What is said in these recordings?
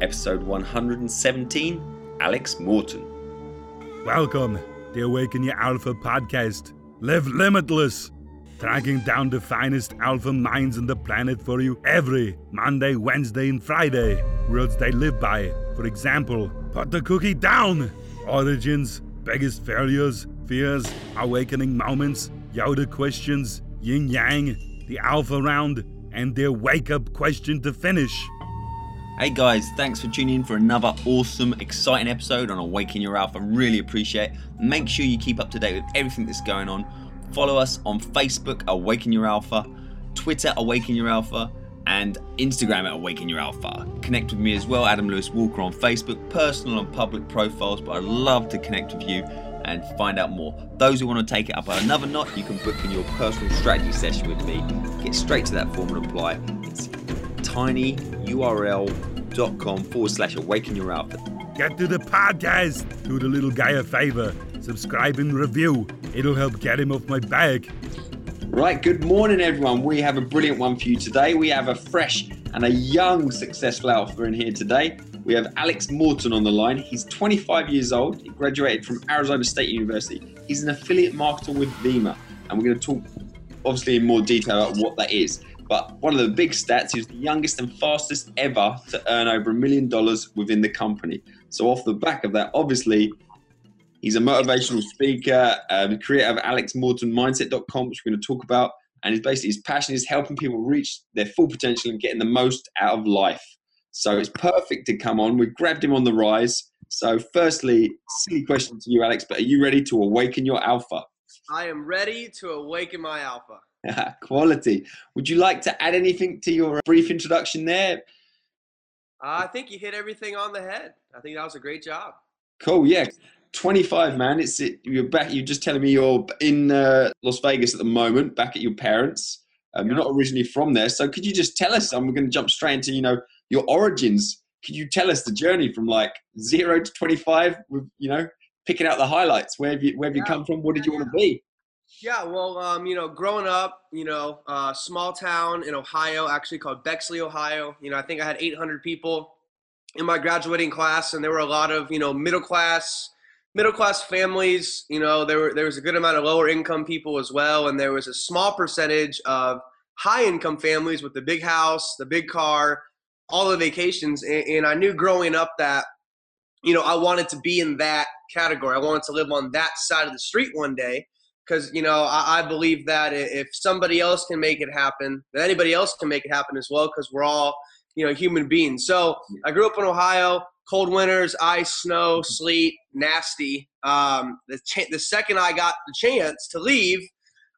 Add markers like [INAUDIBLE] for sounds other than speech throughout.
episode 117 Alex Morton. Welcome, the Awaken Your Alpha podcast. Live limitless, tracking down the finest alpha minds on the planet for you every Monday, Wednesday, and Friday. Words they live by. For example, put the cookie down. Origins, biggest failures, fears, awakening moments, Yoda questions, yin yang, the alpha round, and their wake up question to finish. Hey guys, thanks for tuning in for another awesome, exciting episode on Awaken Your Alpha. Really appreciate it. Make sure you keep up to date with everything that's going on. Follow us on Facebook, Awaken Your Alpha, Twitter, Awaken Your Alpha, and Instagram at Awaken Your Alpha. Connect with me as well, Adam Lewis Walker on Facebook, personal and public profiles, but I'd love to connect with you and find out more. Those who want to take it up another notch, you can book in your personal strategy session with me. Get straight to that form and apply. It's tinyurl.com forward slash awaken your alpha. Get to the podcast. Do the little guy a favor. Subscribe and review. It'll help get him off my back. Right, good morning, everyone. We have a brilliant one for you today. We have a fresh and a young successful alpha in here today. We have Alex Morton on the line. He's 25 years old. He graduated from Arizona State University. He's an affiliate marketer with Vemma, and we're going to talk, obviously, in more detail about what that is. But one of the big stats, he was the youngest and fastest ever to earn over a million dollars within the company. So, off the back of that, obviously, he's a motivational speaker, um, creator of AlexMortonMindset.com, which we're going to talk about. And his basically his passion is helping people reach their full potential and getting the most out of life. So it's perfect to come on. We've grabbed him on the rise. So, firstly, silly question to you, Alex, but are you ready to awaken your alpha? I am ready to awaken my alpha. [LAUGHS] Quality. Would you like to add anything to your brief introduction there? Uh, I think you hit everything on the head. I think that was a great job. Cool. Yeah. 25, man. It's it, you're back. You're just telling me you're in uh, Las Vegas at the moment, back at your parents. Um, You're not originally from there, so could you just tell us? I'm going to jump straight into you know your origins. Could you tell us the journey from like zero to 25? With you know picking out the highlights. Where have you where have you come from? What did you want to be? Yeah, well, um, you know, growing up, you know, uh, small town in Ohio, actually called Bexley, Ohio. You know, I think I had 800 people in my graduating class, and there were a lot of, you know, middle class, middle class families. You know, there were there was a good amount of lower income people as well, and there was a small percentage of high income families with the big house, the big car, all the vacations. And, and I knew growing up that, you know, I wanted to be in that category. I wanted to live on that side of the street one day because you know I, I believe that if somebody else can make it happen, then anybody else can make it happen as well because we're all you know human beings. So I grew up in Ohio, cold winters, ice, snow, sleet, nasty. Um, the cha- the second I got the chance to leave,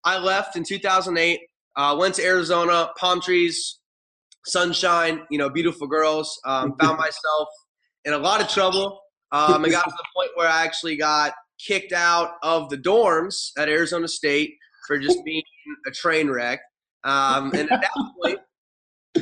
I left in 2008. Uh, went to Arizona, palm trees, sunshine, you know, beautiful girls. Um, found [LAUGHS] myself in a lot of trouble. Um, I got to the point where I actually got kicked out of the dorms at Arizona State for just being a train wreck. Um, and at that point,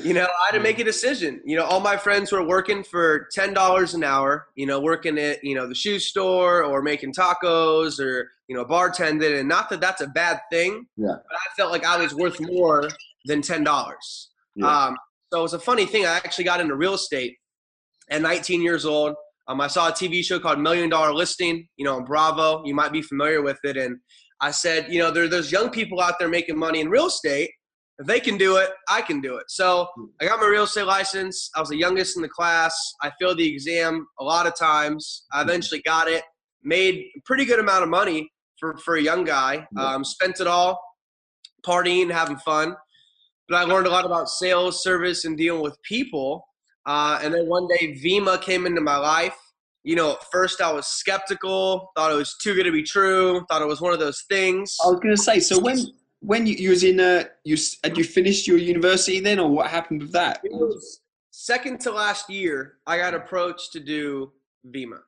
you know, I had to make a decision. You know, all my friends were working for ten dollars an hour. You know, working at you know the shoe store or making tacos or you know bartending. And not that that's a bad thing. Yeah. But I felt like I was worth more than ten dollars. Yeah. Um, so it was a funny thing. I actually got into real estate at 19 years old. Um, I saw a TV show called Million Dollar Listing, you know, on Bravo. You might be familiar with it. And I said, you know, there, there's young people out there making money in real estate. If they can do it, I can do it. So I got my real estate license. I was the youngest in the class. I failed the exam a lot of times. I eventually got it, made a pretty good amount of money for, for a young guy. Um, spent it all partying, having fun. But I learned a lot about sales, service, and dealing with people. Uh, and then one day, Vemma came into my life. You know, at first I was skeptical, thought it was too good to be true, thought it was one of those things. I was going to say. So when when you, you was in uh you had you finished your university then, or what happened with that? It was second to last year, I got approached to do Vemma.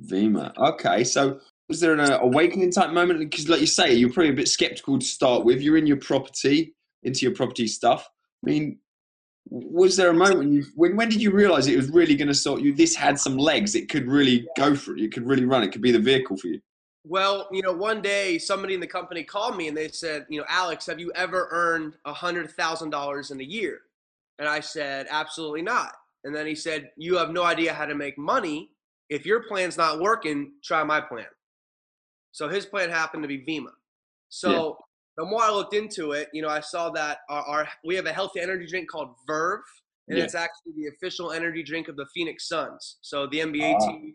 Vemma. Okay, so was there an awakening type moment? Because, like you say, you're probably a bit skeptical to start with. You're in your property, into your property stuff. I mean, was there a moment when you when when did you realize it was really going to sort you? This had some legs. It could really go for it. You could really run. It could be the vehicle for you. Well, you know, one day somebody in the company called me and they said, you know, Alex, have you ever earned a hundred thousand dollars in a year? And I said, absolutely not. And then he said, You have no idea how to make money. If your plan's not working, try my plan. So his plan happened to be Vemma. So. The more I looked into it, you know, I saw that our, our we have a healthy energy drink called Verve, and yeah. it's actually the official energy drink of the Phoenix Suns. So the NBA uh, team.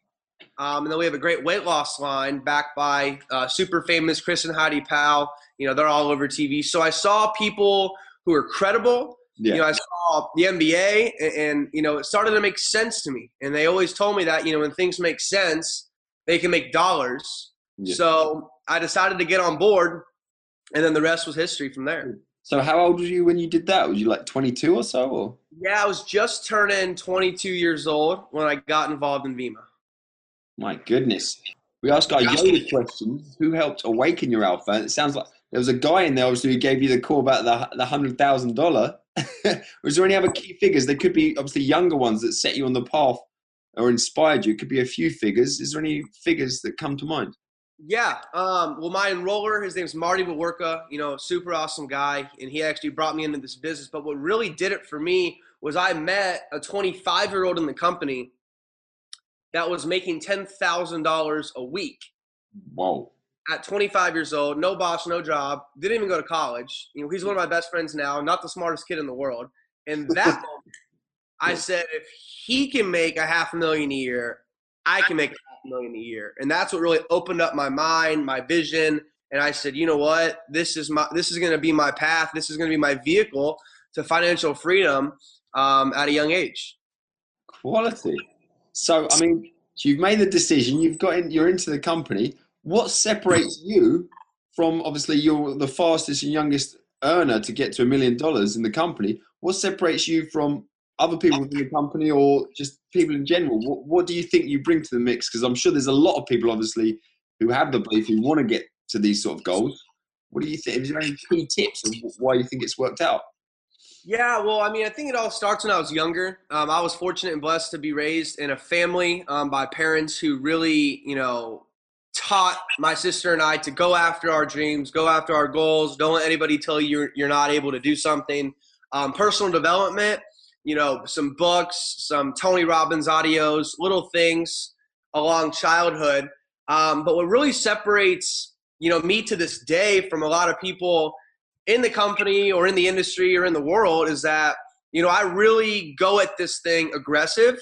Um, and then we have a great weight loss line backed by uh, super famous Chris and Heidi Powell. You know, they're all over TV. So I saw people who are credible. Yeah. You know, I saw the NBA, and, and you know, it started to make sense to me. And they always told me that you know, when things make sense, they can make dollars. Yeah. So I decided to get on board, and then the rest was history from there. So how old were you when you did that? Was you like 22 or so? Or? Yeah, I was just turning 22 years old when I got involved in Vemma. My goodness. We asked our Yoda questions. Who helped awaken your alpha? it sounds like there was a guy in there obviously who gave you the call about the the hundred thousand dollar. [LAUGHS] Was there any other key figures? There could be obviously younger ones that set you on the path or inspired you. It could be a few figures. Is there any figures that come to mind? Yeah. Um, well, my enroller, his name's Marty Waworka, you know, super awesome guy. And he actually brought me into this business. But what really did it for me was I met a 25 year old in the company that was making $10,000 a week. Whoa. At 25 years old, no boss, no job, didn't even go to college. You know, he's one of my best friends now, not the smartest kid in the world. And that [LAUGHS] moment, I said, if he can make a half a million a year, I can make million a year. And that's what really opened up my mind, my vision. And I said, you know what? This is my this is going to be my path. This is going to be my vehicle to financial freedom um, at a young age. Quality. So, I mean, you've made the decision. You've got in. You're into the company. What separates you from obviously you're the fastest and youngest earner to get to a million dollars in the company? What separates you from other people within the company or just people in general? What, what do you think you bring to the mix? Because I'm sure there's a lot of people, obviously, who have the belief who want to get to these sort of goals. What do you think? Is there any key tips of why you think it's worked out? Yeah, well, I mean, I think it all starts when I was younger. Um, I was fortunate and blessed to be raised in a family um, by parents who really, you know, taught my sister and I to go after our dreams, go after our goals. Don't let anybody tell you you're, you're not able to do something. Um, personal development you know, some books, some Tony Robbins audios, little things along childhood. Um, but what really separates, you know, me to this day from a lot of people in the company or in the industry or in the world is that, you know, I really go at this thing aggressive.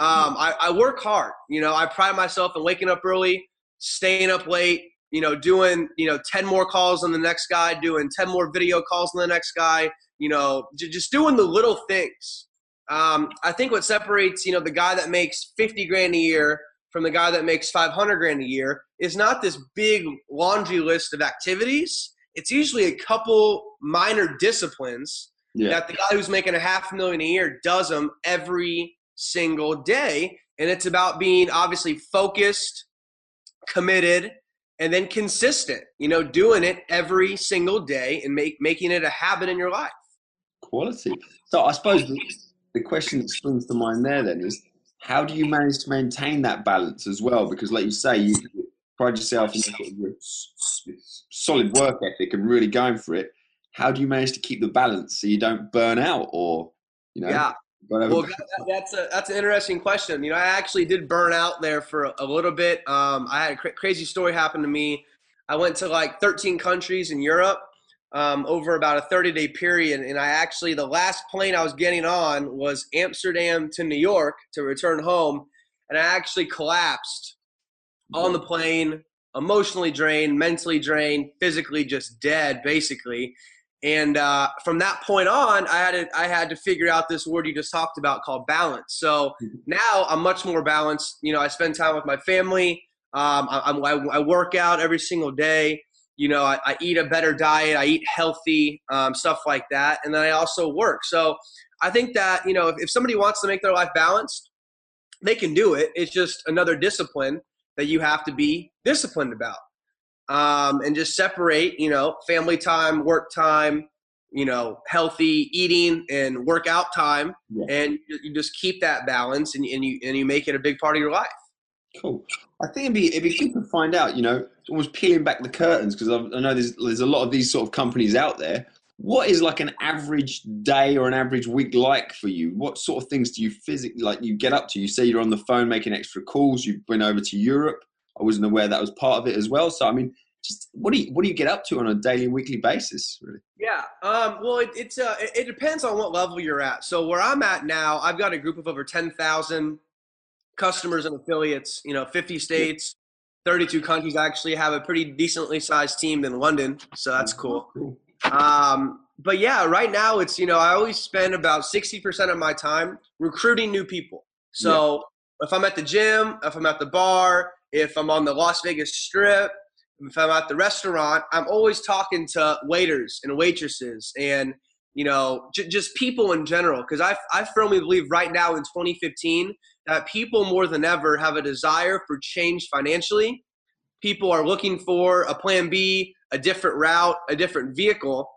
Um, I, I work hard. You know, I pride myself in waking up early, staying up late, you know, doing, you know, 10 more calls on the next guy, doing 10 more video calls on the next guy, you know, just doing the little things. Um, I think what separates, you know, the guy that makes 50 grand a year from the guy that makes 500 grand a year is not this big laundry list of activities. It's usually a couple minor disciplines yeah. that the guy who's making a half million a year does them every single day. And it's about being obviously focused, committed, and then consistent, you know, doing it every single day and make, making it a habit in your life. Quality. So I suppose the question that springs to mind there then is how do you manage to maintain that balance as well? Because, like you say, you pride yourself in your solid work ethic and really going for it. How do you manage to keep the balance so you don't burn out or, you know? Yeah. Well, that, that's a that's an interesting question. You know, I actually did burn out there for a, a little bit. Um, I had a cr- crazy story happen to me. I went to like 13 countries in Europe, um, over about a 30 day period. And I actually, the last plane I was getting on was Amsterdam to New York to return home. And I actually collapsed on the plane, emotionally drained, mentally drained, physically just dead, basically. And uh, from that point on, I had to, I had to figure out this word you just talked about called balance. So now I'm much more balanced. You know, I spend time with my family. Um, I, I, I work out every single day you know, I, I, eat a better diet, I eat healthy, um, stuff like that, and then I also work. So I think that you know, if, if somebody wants to make their life balanced, they can do it. It's just another discipline that you have to be disciplined about, um, and just separate, you know, family time, work time, you know, healthy eating and workout time, yeah. and you just keep that balance, and, and you and you make it a big part of your life. Cool. I think it'd be it'd be good to find out. You know, almost peeling back the curtains because I know there's there's a lot of these sort of companies out there. what is like an average day or an average week like for you? What sort of things do you physically like you get up to? You say you're on the phone making extra calls. You've been over to Europe. I wasn't aware that was part of it as well. So I mean, just what do you what do you get up to on a daily weekly basis? Really? Yeah. Um, well, it, it's uh, it, it depends on what level you're at. So where I'm at now, I've got a group of over ten thousand customers and affiliates. You know, 50 states. 32 countries I actually have a pretty decently sized team in London, so that's cool. cool. Um, but yeah, right now it's you know I always spend about sixty percent of my time recruiting new people. So yeah. if I'm at the gym, if I'm at the bar, if I'm on the Las Vegas Strip, if I'm at the restaurant, I'm always talking to waiters and waitresses and you know j- just people in general because I I firmly believe right now in 2015 that people more than ever have a desire for change financially. People are looking for a plan B, a different route, a different vehicle,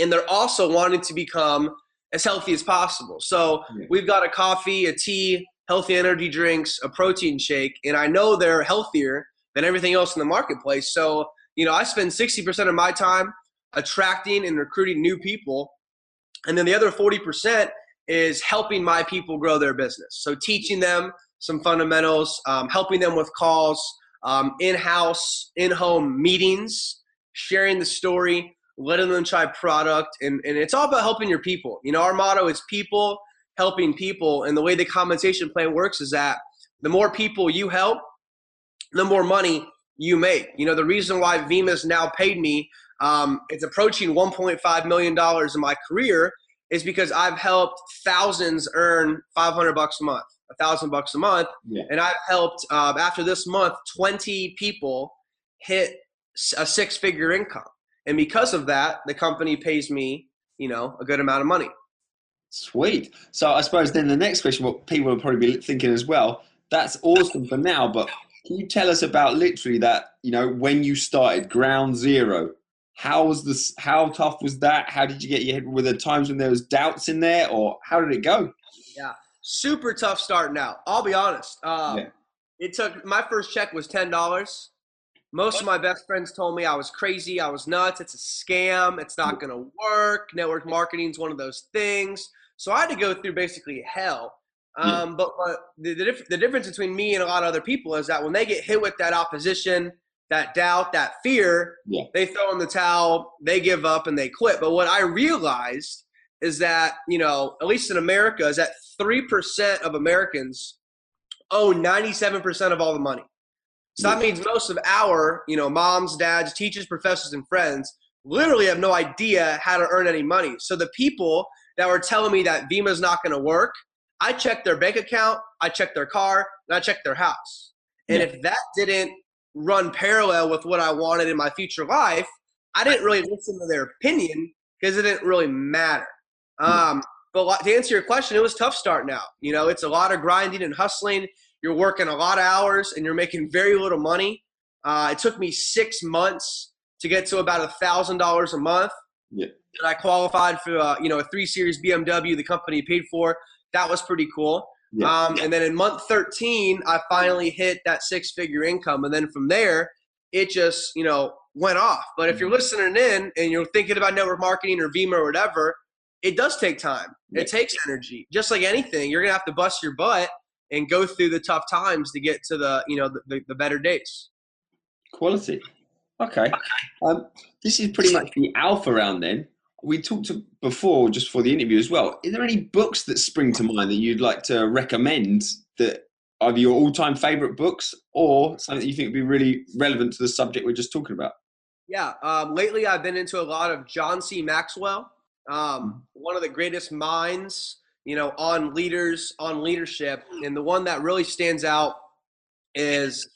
and they're also wanting to become as healthy as possible. So we've got a coffee, a tea, healthy energy drinks, a protein shake, and I know they're healthier than everything else in the marketplace. So, you know, I spend 60% of my time attracting and recruiting new people. And then the other 40% is helping my people grow their business. So teaching them some fundamentals, um, helping them with calls, um, in-house, in-home meetings, sharing the story, letting them try product, and, and it's all about helping your people. You know, our motto is people helping people, and the way the compensation plan works is that the more people you help, the more money you make. You know, the reason why Vemma's now paid me, um, it's approaching $1.5 million in my career, is because I've helped thousands earn 500 bucks a month, a thousand bucks a month, yeah. and I've helped uh, after this month 20 people hit a six-figure income. And because of that, the company pays me, you know, a good amount of money. Sweet. So I suppose then the next question, what people will probably be thinking as well, that's awesome for now, but can you tell us about literally that, you know, when you started ground zero? How was this? How tough was that? How did you get your head? Were there times when there was doubts in there, or how did it go? Yeah, super tough starting out. I'll be honest. Um, yeah. It took my first check was ten dollars. Most of my best friends told me I was crazy, I was nuts, it's a scam, it's not going to work. Network marketing is one of those things. So I had to go through basically hell. Um, but, but the, the, the, difference between me and a lot of other people is that when they get hit with that opposition, that doubt, that fear, yeah. they throw in the towel, they give up, and they quit. But what I realized is that, you know, at least in America, is that 3% of Americans own 97% of all the money. So that means most of our, you know, moms, dads, teachers, professors, and friends literally have no idea how to earn any money. So the people that were telling me that Vemma's not going to work, I checked their bank account, I checked their car, and I checked their house. And yeah. if that didn't run parallel with what I wanted in my future life, I didn't really listen to their opinion because it didn't really matter. Um, but to answer your question, it was tough starting out. You know, it's a lot of grinding and hustling you're working a lot of hours and you're making very little money. Uh, it took me six months to get to about a thousand dollars a month. Yeah. And I qualified for uh, you know a three series BMW the company paid for. That was pretty cool. Yeah. Um, and then in month 13, I finally hit that six figure income, and then from there, it just you know went off. But if you're mm-hmm. listening in and you're thinking about network marketing or Vemma or whatever, it does take time. Yeah. It takes energy. Just like anything, you're gonna have to bust your butt and go through the tough times to get to the you know the, the better days. Quality. Okay. Um, this is pretty much the alpha round then. We talked before, just for the interview as well. Is there any books that spring to mind that you'd like to recommend that are your all-time favorite books, or something that you think would be really relevant to the subject we're just talking about? Yeah. Um, lately, I've been into a lot of John C. Maxwell, um, hmm. one of the greatest minds you know, on leaders, on leadership. And the one that really stands out is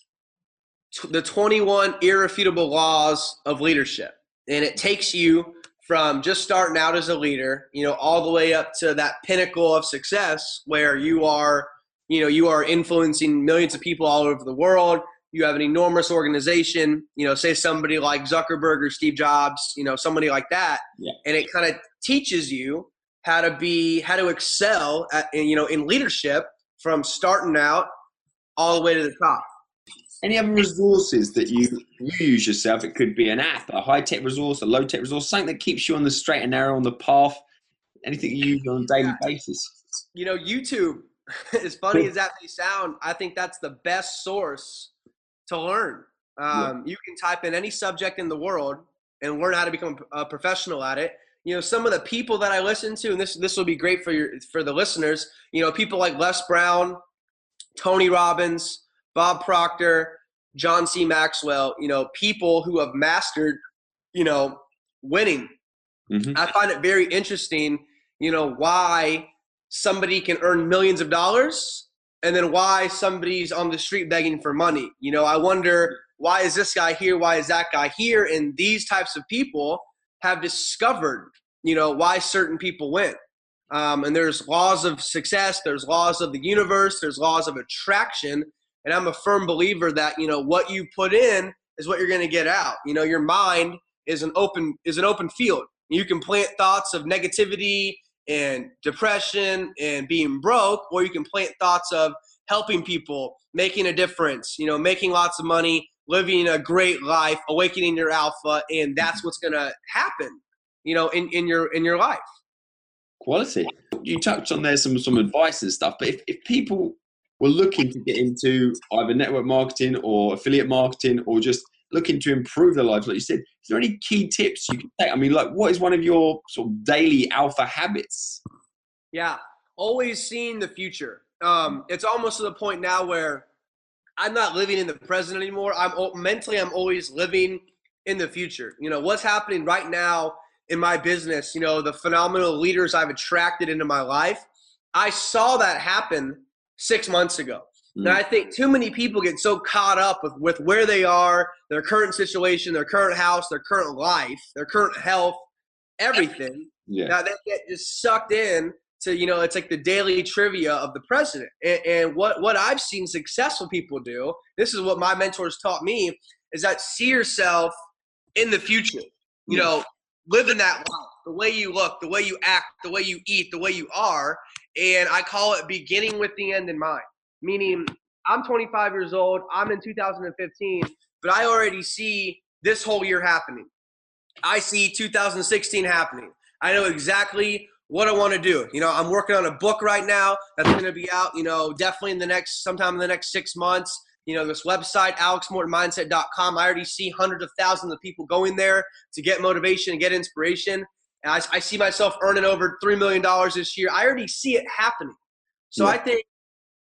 t- the 21 irrefutable laws of leadership. And it takes you from just starting out as a leader, you know, all the way up to that pinnacle of success where you are, you know, you are influencing millions of people all over the world. You have an enormous organization, you know, say somebody like Zuckerberg or Steve Jobs, you know, somebody like that. Yeah. And it kind of teaches you how to be how to excel at you know in leadership from starting out all the way to the top Any other resources that you you use yourself? It could be an app, a high tech resource, a low tech resource, something that keeps you on the straight and narrow on the path. Anything you use on a daily basis. You know, YouTube. [LAUGHS] as funny as that may sound, I think that's the best source to learn. Um, yeah. You can type in any subject in the world and learn how to become a professional at it. You know, some of the people that I listen to, and this this will be great for your for the listeners. You know, people like Les Brown, Tony Robbins, Bob Proctor, John C. Maxwell. You know, people who have mastered, you know, winning. Mm-hmm. I find it very interesting. You know why somebody can earn millions of dollars and then why somebody's on the street begging for money. You know, I wonder why is this guy here? Why is that guy here? And these types of people have discovered, you know, why certain people win. Um, and there's laws of success, there's laws of the universe, there's laws of attraction. And I'm a firm believer that, you know, what you put in is what you're going to get out. You know, your mind is an open is an open field. You can plant thoughts of negativity and depression and being broke, or you can plant thoughts of helping people, making a difference, you know, making lots of money, living a great life, awakening your alpha, and that's what's gonna happen, you know, in, in your in your life. Quality. You touched on there some some advice and stuff, but if, if people were looking to get into either network marketing or affiliate marketing or just looking to improve their lives, like you said, is there any key tips you can take? I mean, like, what is one of your sort of daily alpha habits? Yeah, always seeing the future. Um, it's almost to the point now where I'm not living in the present anymore. I'm mentally, I'm always living in the future. You know, what's happening right now in my business, you know, the phenomenal leaders I've attracted into my life. I saw that happen six months ago. Mm. And I think too many people get so caught up with, with where they are, their current situation, their current house, their current life, their current health, everything. Yeah. Now they get just sucked in to you know it's like the daily trivia of the president and, and, what what i've seen successful people do this is what my mentors taught me is that see yourself in the future you know live in that life the way you look the way you act the way you eat the way you are and i call it beginning with the end in mind meaning i'm 25 years old i'm in 2015 but i already see this whole year happening i see 2016 happening i know exactly what I want to do. You know, I'm working on a book right now that's going to be out, you know, definitely in the next, sometime in the next six months. You know, this website, alexmortonmindset.com, I already see hundreds of thousands of people going there to get motivation and get inspiration. And I, I see myself earning over $3 million this year. I already see it happening. So yeah. I think,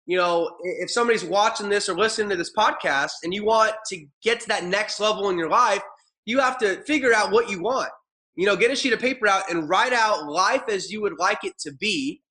you know, if somebody's watching this or listening to this podcast and you want to get to that next level in your life, you have to figure out what you want you know, get a sheet of paper out and write out life as you would like it to be.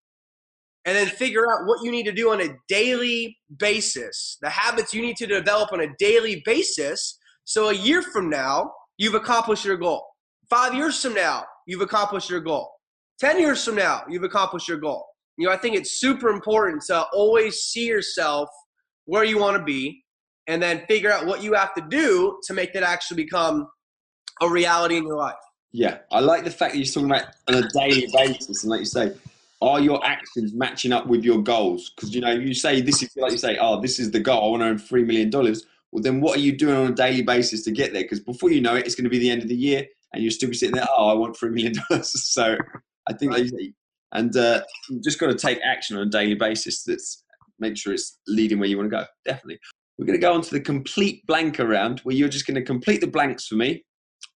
And then figure out what you need to do on a daily basis, the habits you need to develop on a daily basis. So a year from now, you've accomplished your goal. Five years from now, you've accomplished your goal. 10 years from now, you've accomplished your goal. You know, I think it's super important to always see yourself where you want to be and then figure out what you have to do to make that actually become a reality in your life. Yeah, I like the fact that you're talking about on a daily basis, and like you say, are your actions matching up with your goals? Because you know, you say this is like you say, oh, this is the goal. I want to earn three million dollars. Well, then what are you doing on a daily basis to get there? Because before you know it, it's going to be the end of the year, and you'll still be sitting there. Oh, I want three million dollars. [LAUGHS] so I think, like you say, and uh, you just got to take action on a daily basis. That's make sure it's leading where you want to go. Definitely. We're going to go on to the complete blank around, where you're just going to complete the blanks for me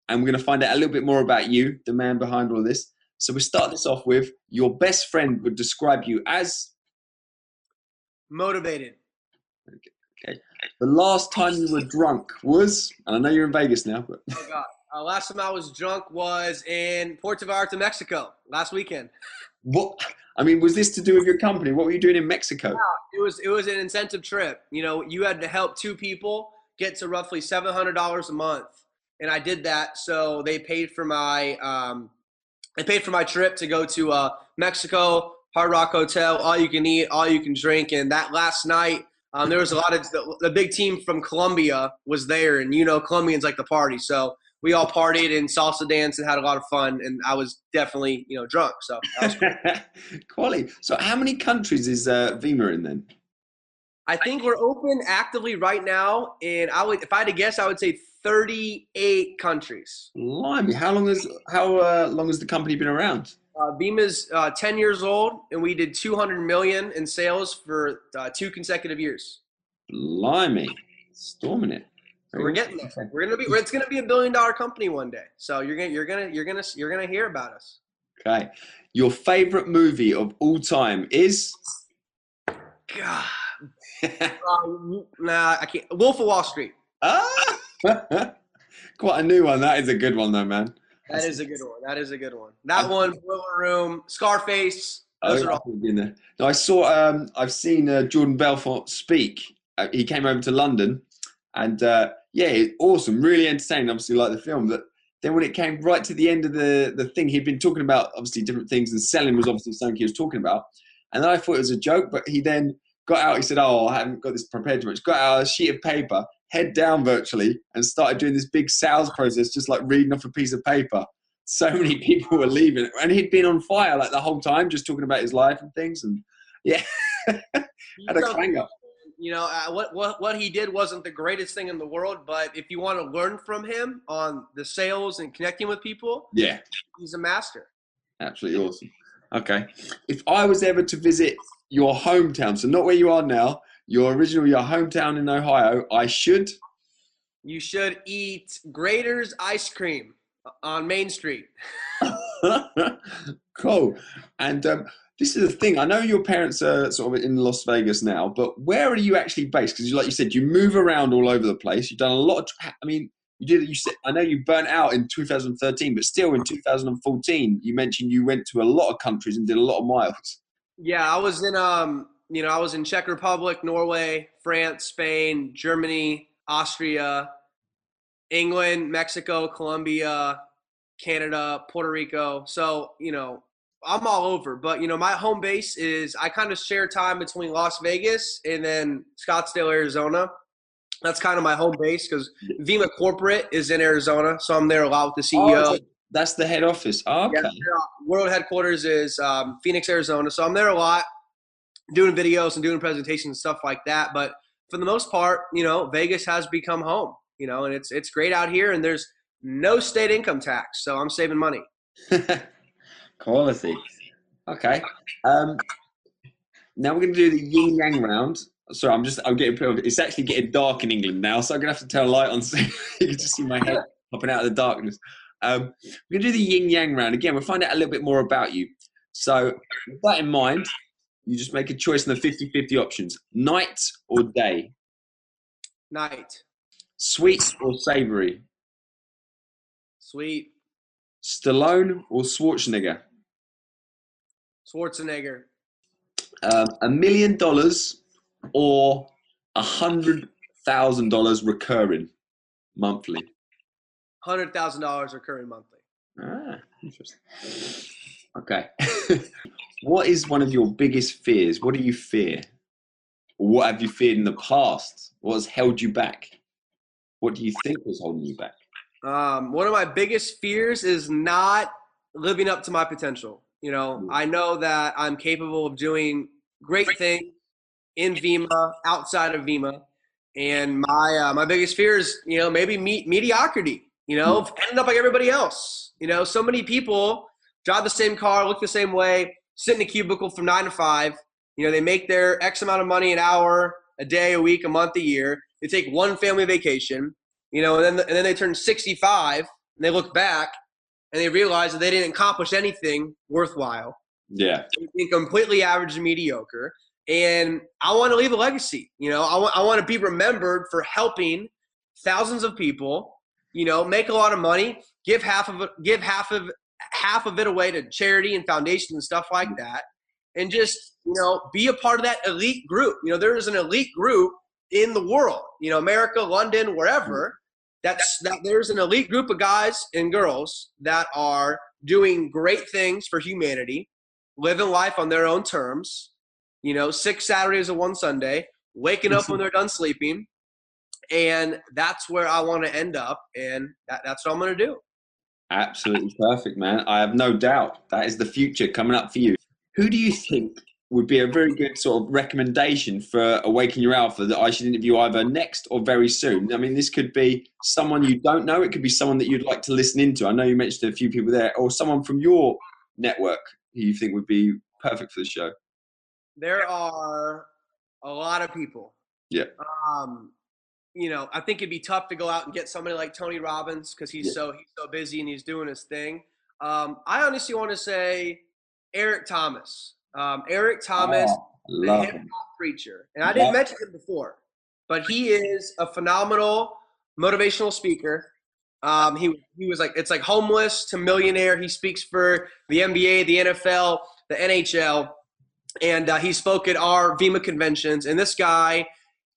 and we're going to find out a little bit more about you, the man behind all this. So we start this off with your best friend would describe you as motivated. Okay. okay. The last time you were drunk was, and I know you're in Vegas now, but. Oh God. Uh, last time I was drunk was in Puerto Vallarta, Mexico, last weekend. [LAUGHS] What? I mean, was this to do with your company? What were you doing in Mexico? Yeah, it was. It was an incentive trip. You know, you had to help two people get to roughly seven hundred dollars a month and I did that. So they paid for my um, they paid for my trip to go to uh, Mexico, Hard Rock Hotel, all you can eat, all you can drink. And that last night, um, there was a lot of the, the, big team from Colombia was there, and you know Colombians like the party, so we all partied and salsa danced and had a lot of fun. And I was definitely you know drunk, so cool. [LAUGHS] quality. So how many countries is uh, Vemma in then? I think we're open actively right now, and I would, if I had to guess, I would say 38 countries. Blimey, how long has how uh, long has the company been around? Uh, Vemma's uh, 10 years old, and we did 200 million in sales for uh, two consecutive years. Blimey, storming it. So we're getting there. We're gonna be. [LAUGHS] It's gonna be a billion dollar company one day. So you're gonna, you're gonna, you're gonna, you're gonna hear about us. Okay. Your favorite movie of all time is? God. [LAUGHS] um, nah, I can't. Wolf of Wall Street. Ah, [LAUGHS] quite a new one. That is a good one, though, man. That is a good one. That is a good one. That one, Boiler Room, Scarface. Those Oh, are all. in there. No, I saw. Um, I've seen uh, Jordan Belfort speak. Uh, he came over to London, and uh, yeah, awesome, really entertaining. Obviously, like the film. But then when it came right to the end of the the thing, he'd been talking about obviously different things, and selling was obviously something he was talking about. And then I thought it was a joke, but he then got out. He said, "Oh, I haven't got this prepared too much." Got out a sheet of paper, head down virtually, and started doing this big sales process, just like reading off a piece of paper. So [LAUGHS] many people were leaving, and he'd been on fire like the whole time, just talking about his life and things. And yeah, [LAUGHS] had a clanger. You know uh, what, what what he did wasn't the greatest thing in the world, but if you want to learn from him on the sales and connecting with people, Yeah, he's a master. absolutely awesome. Okay, if I was ever to visit your hometown, so not where you are now, your original, your hometown in Ohio, I should. You should eat Graeter's ice cream on Main Street. [LAUGHS] cool. And um, this is the thing. I know your parents are sort of in Las Vegas now, but where are you actually based? Because, like you said, you move around all over the place. You've done a lot. Of, I mean, you did. You said I know you burnt out in 2013, but still in 2014, you mentioned you went to a lot of countries and did a lot of miles. Yeah, I was in um, you know, I was in Czech Republic, Norway, France, Spain, Germany, Austria, England, Mexico, Colombia, Canada, Puerto Rico. So, you know, I'm all over. But, you know, my home base is I kind of share time between Las Vegas and then Scottsdale, Arizona. That's kind of my home base because Vemma Corporate is in Arizona. So I'm there a lot with the CEO. Oh, that's the head office. Oh, okay. Yeah, world headquarters is um, Phoenix, Arizona. So I'm there a lot, doing videos and doing presentations and stuff like that. But for the most part, you know, Vegas has become home. You know, and it's it's great out here, and there's no state income tax, so I'm saving money. [LAUGHS] Quality. Okay. Um, now we're going to do the yin yang round. Sorry, I'm just I'm getting it's actually getting dark in England now, so I'm gonna have to turn a light on so [LAUGHS] you can just see my head popping out of the darkness. Um, we're gonna do the yin yang round again. We'll find out a little bit more about you. So with that in mind, you just make a choice in the 50-50 options: night or day, Night, sweet or savory, sweet, Stallone or Schwarzenegger, Schwarzenegger, um, a million dollars or a hundred thousand dollars recurring monthly. hundred thousand dollars recurring monthly. Ah, interesting. Okay. [LAUGHS] what is one of your biggest fears? What do you fear? What have you feared in the past? What has held you back? What do you think was holding you back? Um, one of my biggest fears is not living up to my potential. You know, I know that I'm capable of doing great things in Vemma, outside of Vemma, and my uh, my biggest fear is, you know, maybe me- mediocrity. You know, ending up like everybody else. You know, so many people drive the same car, look the same way, sit in a cubicle from nine to five. You know, they make their X amount of money an hour, a day, a week, a month, a year. They take one family vacation you know, and then and then they turn 65 and they look back and they realize that they didn't accomplish anything worthwhile. Yeah. Being completely average and mediocre. And I want to leave a legacy. You know, I want I want to be remembered for helping thousands of people. You know, make a lot of money, give half of it, give half of half of it away to charity and foundations and stuff like that, and just you know be a part of that elite group. You know, there is an elite group in the world. You know, America, London, wherever that's that there's an elite group of guys and girls that are doing great things for humanity living life on their own terms you know six saturdays and one sunday waking up mm-hmm. when they're done sleeping and that's where i want to end up and that, that's what i'm going to do Absolutely perfect, man. I have no doubt that is the future coming up for you. Who do you think would be a very good sort of recommendation for Awaken Your Alpha that I should interview either next or very soon? I mean, this could be someone you don't know. It could be someone that you'd like to listen into. I know you mentioned a few people there, or someone from your network who you think would be perfect for the show. There are a lot of people. Yeah. Um, you know, I think it'd be tough to go out and get somebody like Tony Robbins because he's Yeah. so he's so busy and he's doing his thing. Um, I honestly want to say Eric Thomas. Um, Eric Thomas, Oh, love hip him. preacher, and I didn't mention him before, but he is a phenomenal motivational speaker. Um, he he was like it's like homeless to millionaire. He speaks for the NBA, the NFL, the NHL, and uh, he spoke at our Vemma conventions. And this guy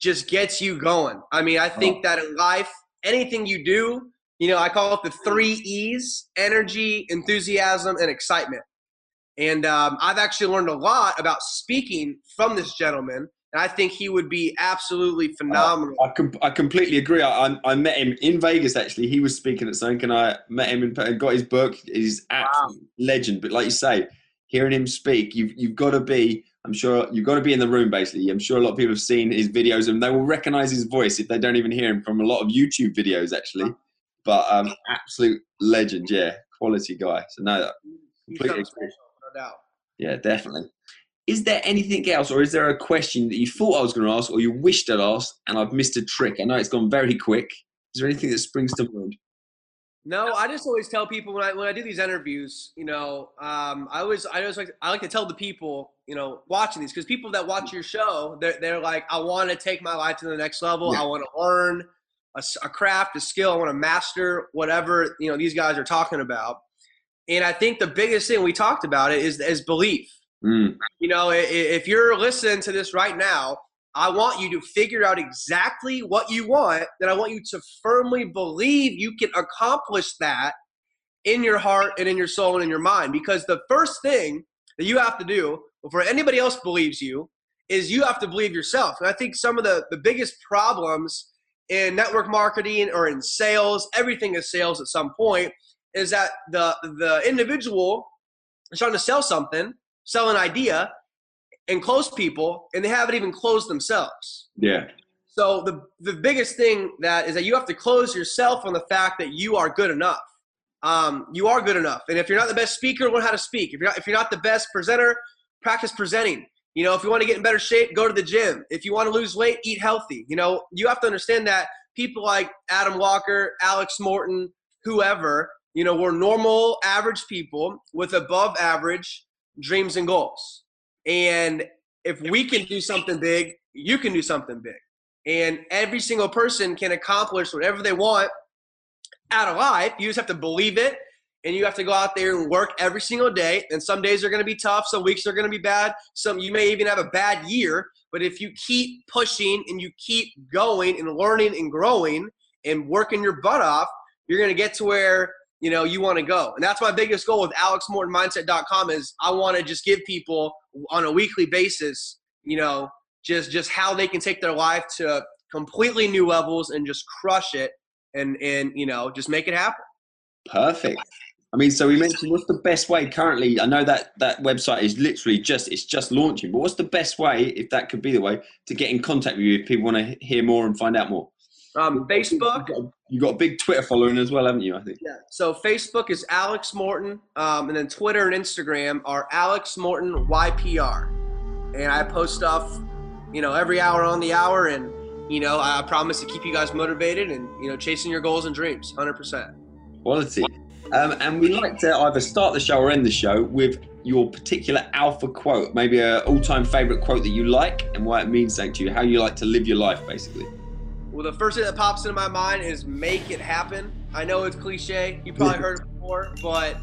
just gets you going. I mean, I think that in life, anything you do, you know, I call it the three E's: energy, enthusiasm, and excitement. And um, I've actually learned a lot about speaking from this gentleman, and I think he would be absolutely phenomenal. I, com- I completely agree. I, I, I met him in Vegas actually. He was speaking at something, and I met him and and got his book. He's absolute legend. But like you say, hearing him speak, you've you've got to be. I'm sure you've got to be in the room. Basically, I'm sure a lot of people have seen his videos, and they will recognize his voice if they don't even hear him from a lot of YouTube videos actually. But um, absolute legend, yeah, quality guy. So no, completely agree. Doubt. Yeah, definitely. Is there anything else, or is there a question that you thought I was going to ask, or you wished I'd asked, and I've missed a trick? I know it's gone very quick. Is there anything that springs to mind? No, I just always tell people when I when I do these interviews, you know, um, I always I always like I like to tell the people, you know, watching these because people that watch your show, they're they're like, I want to take my life to the next level. Yeah. I want to learn a craft, a skill. I want to master whatever you know these guys are talking about. And I think the biggest thing we talked about it is is belief. Mm, You know, if you're listening to this right now, I want you to figure out exactly what you want, and I want you to firmly believe you can accomplish that in your heart and in your soul and in your mind. Because the first thing that you have to do before anybody else believes you is you have to believe yourself. And I think some of the, the biggest problems in network marketing or in sales, everything is sales at some point, is that the the individual is trying to sell something, sell an idea, and close people, and they haven't even closed themselves. yeah, So the the biggest thing that is that you have to close yourself on the fact that you are good enough. Um, you are good enough, and if you're not the best speaker, learn how to speak. If you're not, if you're not the best presenter, practice presenting. You know, if you want to get in better shape, go to the gym. If you want to lose weight, eat healthy. You know, you have to understand that people like Adam Walker, Alex Morton, whoever, you know, we're normal, average people with above average dreams and goals. And if we can do something big, you can do something big. And every single person can accomplish whatever they want out of life. You just have to believe it and you have to go out there and work every single day. And some days are going to be tough, some weeks are going to be bad, some you may even have a bad year. But if you keep pushing and you keep going and learning and growing and working your butt off, you're going to get to where you know you want to go. And that's my biggest goal with AlexMortonMindset.com is I want to just give people on a weekly basis, you know, just just how they can take their life to completely new levels and just crush it and and you know just make it happen. perfect. I mean, so we mentioned what's the best way currently? I know that that website is literally just it's just launching, but what's the best way, if that could be the way, to get in contact with you if people want to hear more and find out more? Um, Facebook, You've got, got a big Twitter following as well, haven't you? I think. yeah. So Facebook is Alex Morton, um, and then Twitter and Instagram are Alex Morton YPR, and I post stuff, you know, every hour on the hour, and you know, I promise to keep you guys motivated and you know, chasing your goals and dreams, hundred percent. Quality. Um, and we like to either start the show or end the show with your particular alpha quote, maybe a all-time favorite quote that you like and why it means something to you, how you like to live your life, basically. Well, the first thing that pops into my mind is make it happen. I know it's cliche. You probably heard it before, but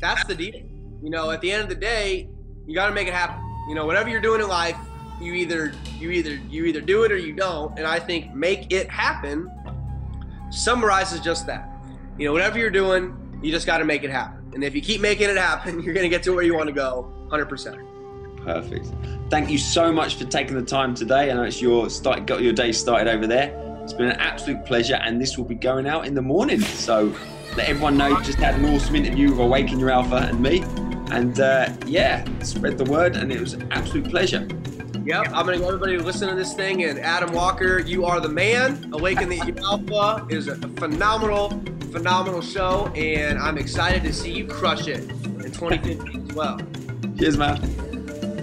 that's the deal. You know, at the end of the day, you got to make it happen. You know, whatever you're doing in life, you either you either you either do it or you don't. And I think make it happen summarizes just that. You know, whatever you're doing, you just got to make it happen. And if you keep making it happen, [LAUGHS] you're going to get to where you want to go 100%. Perfect. Thank you so much for taking the time today. I know it's your start, got your day started over there. It's been an absolute pleasure, and this will be going out in the morning. So let everyone know you just had an awesome interview with Awaken Your Alpha and me. And uh, yeah, spread the word, and it was an absolute pleasure. Yep, I'm gonna go everybody listen to this thing. And Adam Walker, you are the man. Awaken the Alpha is a phenomenal, phenomenal show, and I'm excited to see you crush it in 2015 as well. Cheers, man.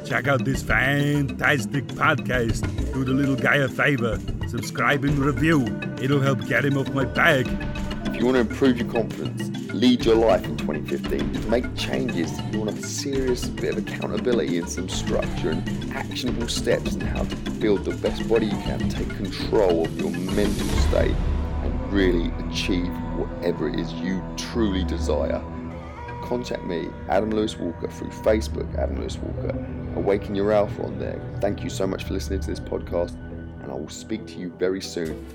Check out this fantastic podcast. Do the little guy a favor. Subscribe and review. It'll help get him off my back. If you want to improve your confidence, lead your life in 2015, make changes, you want a serious bit of accountability and some structure and actionable steps in how to build the best body you can, take control of your mental state and really achieve whatever it is you truly desire. Contact me, Adam Lewis Walker, through Facebook, Adam Lewis Walker. Awaken Your Alpha on there. Thank you so much for listening to this podcast, and I will speak to you very soon.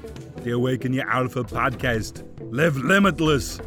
The Awaken Your Alpha podcast. Live limitless.